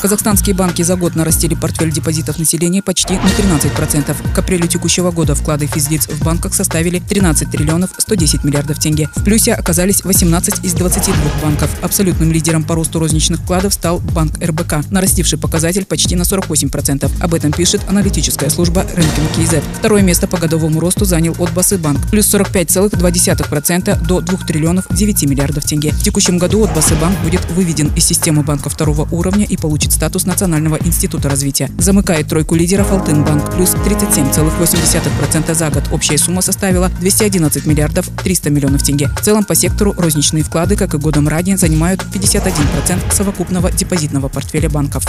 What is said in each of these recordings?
Казахстанские банки за год нарастили портфель депозитов населения почти на 13%. К апрелю текущего года вклады физлиц в банках составили 13 триллионов 110 миллиардов тенге. В плюсе оказались 18 из 22 банков. Абсолютным лидером по росту розничных вкладов стал банк РБК, нарастивший показатель почти на 48%. Об этом пишет аналитическая служба Ranking KZ. Второе место по годовому росту занял Отбасы банк, плюс 45,2% до 2 триллионов 9 миллиардов тенге. В текущем году Отбасы банк будет выведен из системы банка второго уровня и получит статус Национального института развития. Замыкает тройку лидеров Алтынбанк, плюс 37,8% за год. Общая сумма составила 211 миллиардов 300 миллионов тенге. В целом по сектору розничные вклады, как и годом ранее, занимают 51% совокупного депозитного портфеля банков.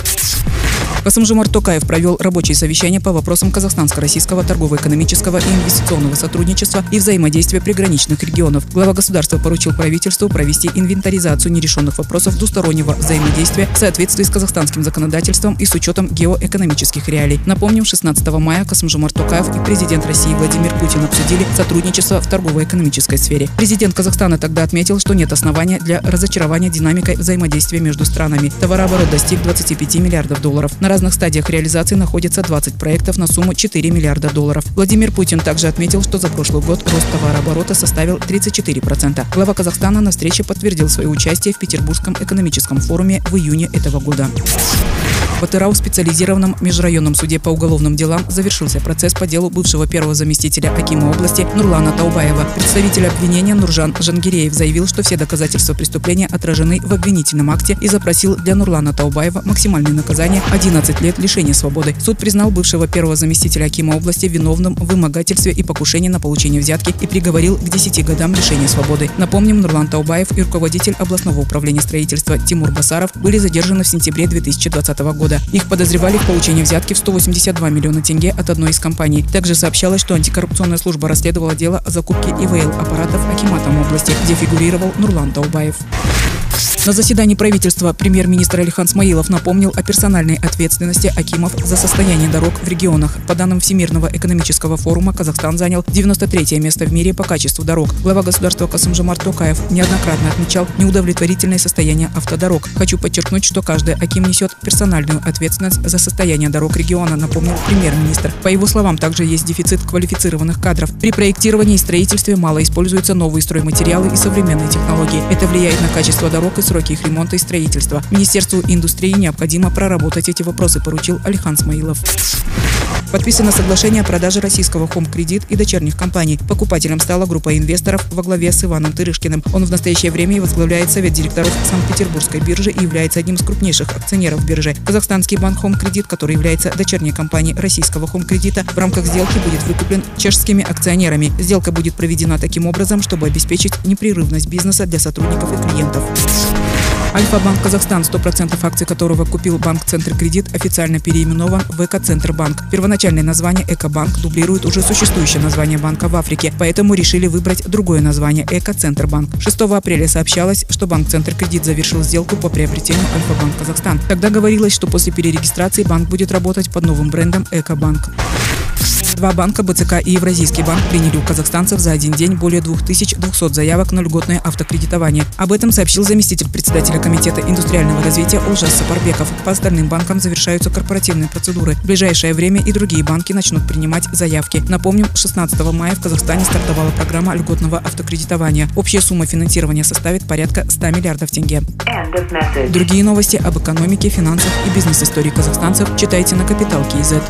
Касымжимар Токаев провел рабочее совещание по вопросам казахстанско-российского торгово-экономического и инвестиционного сотрудничества и взаимодействия приграничных регионов. Глава государства поручил правительству провести инвентаризацию нерешенных вопросов двустороннего взаимодействия в соответствии с казахстанским законодательством и с учетом геоэкономических реалий. Напомним, 16 мая Касымжимар Токаев и президент России Владимир Путин обсудили сотрудничество в торгово-экономической сфере. Президент Казахстана тогда отметил, что нет основания для разочарования динамикой взаимодействия между странами. Товарооборот достиг 25 миллиардов долларов. На разных стадиях реализации находятся 20 проектов на сумму 4 миллиарда долларов. Владимир Путин также отметил, что за прошлый год рост товарооборота составил 34%. Глава Казахстана на встрече подтвердил свое участие в Петербургском экономическом форуме в июне этого года. В Атырау в специализированном межрайонном суде по уголовным делам завершился процесс по делу бывшего первого заместителя Акима области Нурлана Таубаева. Представитель обвинения Нуржан Жангиреев заявил, что все доказательства преступления отражены в обвинительном акте и запросил для Нурлана Таубаева максимальное наказание 11 лет лишения свободы. Суд признал бывшего первого заместителя Акима области виновным в вымогательстве и покушении на получение взятки и приговорил к 10 годам лишения свободы. Напомним, Нурлан Таубаев и руководитель областного управления строительства Тимур Басаров были задержаны в сентябре 2020 года года. Их подозревали в получении взятки в 182 миллиона тенге от одной из компаний. Также сообщалось, что антикоррупционная служба расследовала дело о закупке ИВЛ аппаратов Акиматом области, где фигурировал Нурлан Таубаев. На заседании правительства премьер-министр Алихан Смаилов напомнил о персональной ответственности Акимов за состояние дорог в регионах. По данным Всемирного экономического форума, Казахстан занял 93 место в мире по качеству дорог. Глава государства Касымжамар Токаев неоднократно отмечал неудовлетворительное состояние автодорог. Хочу подчеркнуть, что каждый Аким несет персональную ответственность за состояние дорог региона, напомнил премьер-министр. По его словам, также есть дефицит квалифицированных кадров. При проектировании и строительстве мало используются новые стройматериалы и современные технологии. Это влияет на качество дорог и срок сроки их ремонта и строительства. Министерству индустрии необходимо проработать эти вопросы, поручил Алихан Смаилов. Подписано соглашение о продаже российского Home Кредит и дочерних компаний. Покупателем стала группа инвесторов во главе с Иваном Тырышкиным. Он в настоящее время возглавляет Совет директоров Санкт-Петербургской биржи и является одним из крупнейших акционеров биржи. Казахстанский банк Home Кредит, который является дочерней компанией российского Home Кредита, в рамках сделки будет выкуплен чешскими акционерами. Сделка будет проведена таким образом, чтобы обеспечить непрерывность бизнеса для сотрудников и клиентов. Альфа-банк Казахстан, 100% акций которого купил банк Центр Кредит, официально переименован в Эко-Центр-банк. Первоначальное название Эко-банк дублирует уже существующее название банка в Африке, поэтому решили выбрать другое название Эко-Центр-банк. 6 апреля сообщалось, что банк Центр Кредит завершил сделку по приобретению Альфа-банк Казахстан. Тогда говорилось, что после перерегистрации банк будет работать под новым брендом Эко-банк. Два банка БЦК и Евразийский банк приняли у казахстанцев за один день более 2200 заявок на льготное автокредитование. Об этом сообщил заместитель председателя Комитета индустриального развития Олжас Сапарбеков. По остальным банкам завершаются корпоративные процедуры. В ближайшее время и другие банки начнут принимать заявки. Напомним, 16 мая в Казахстане стартовала программа льготного автокредитования. Общая сумма финансирования составит порядка 100 миллиардов тенге. Другие новости об экономике, финансах и бизнес-истории казахстанцев читайте на Капитал Киезет.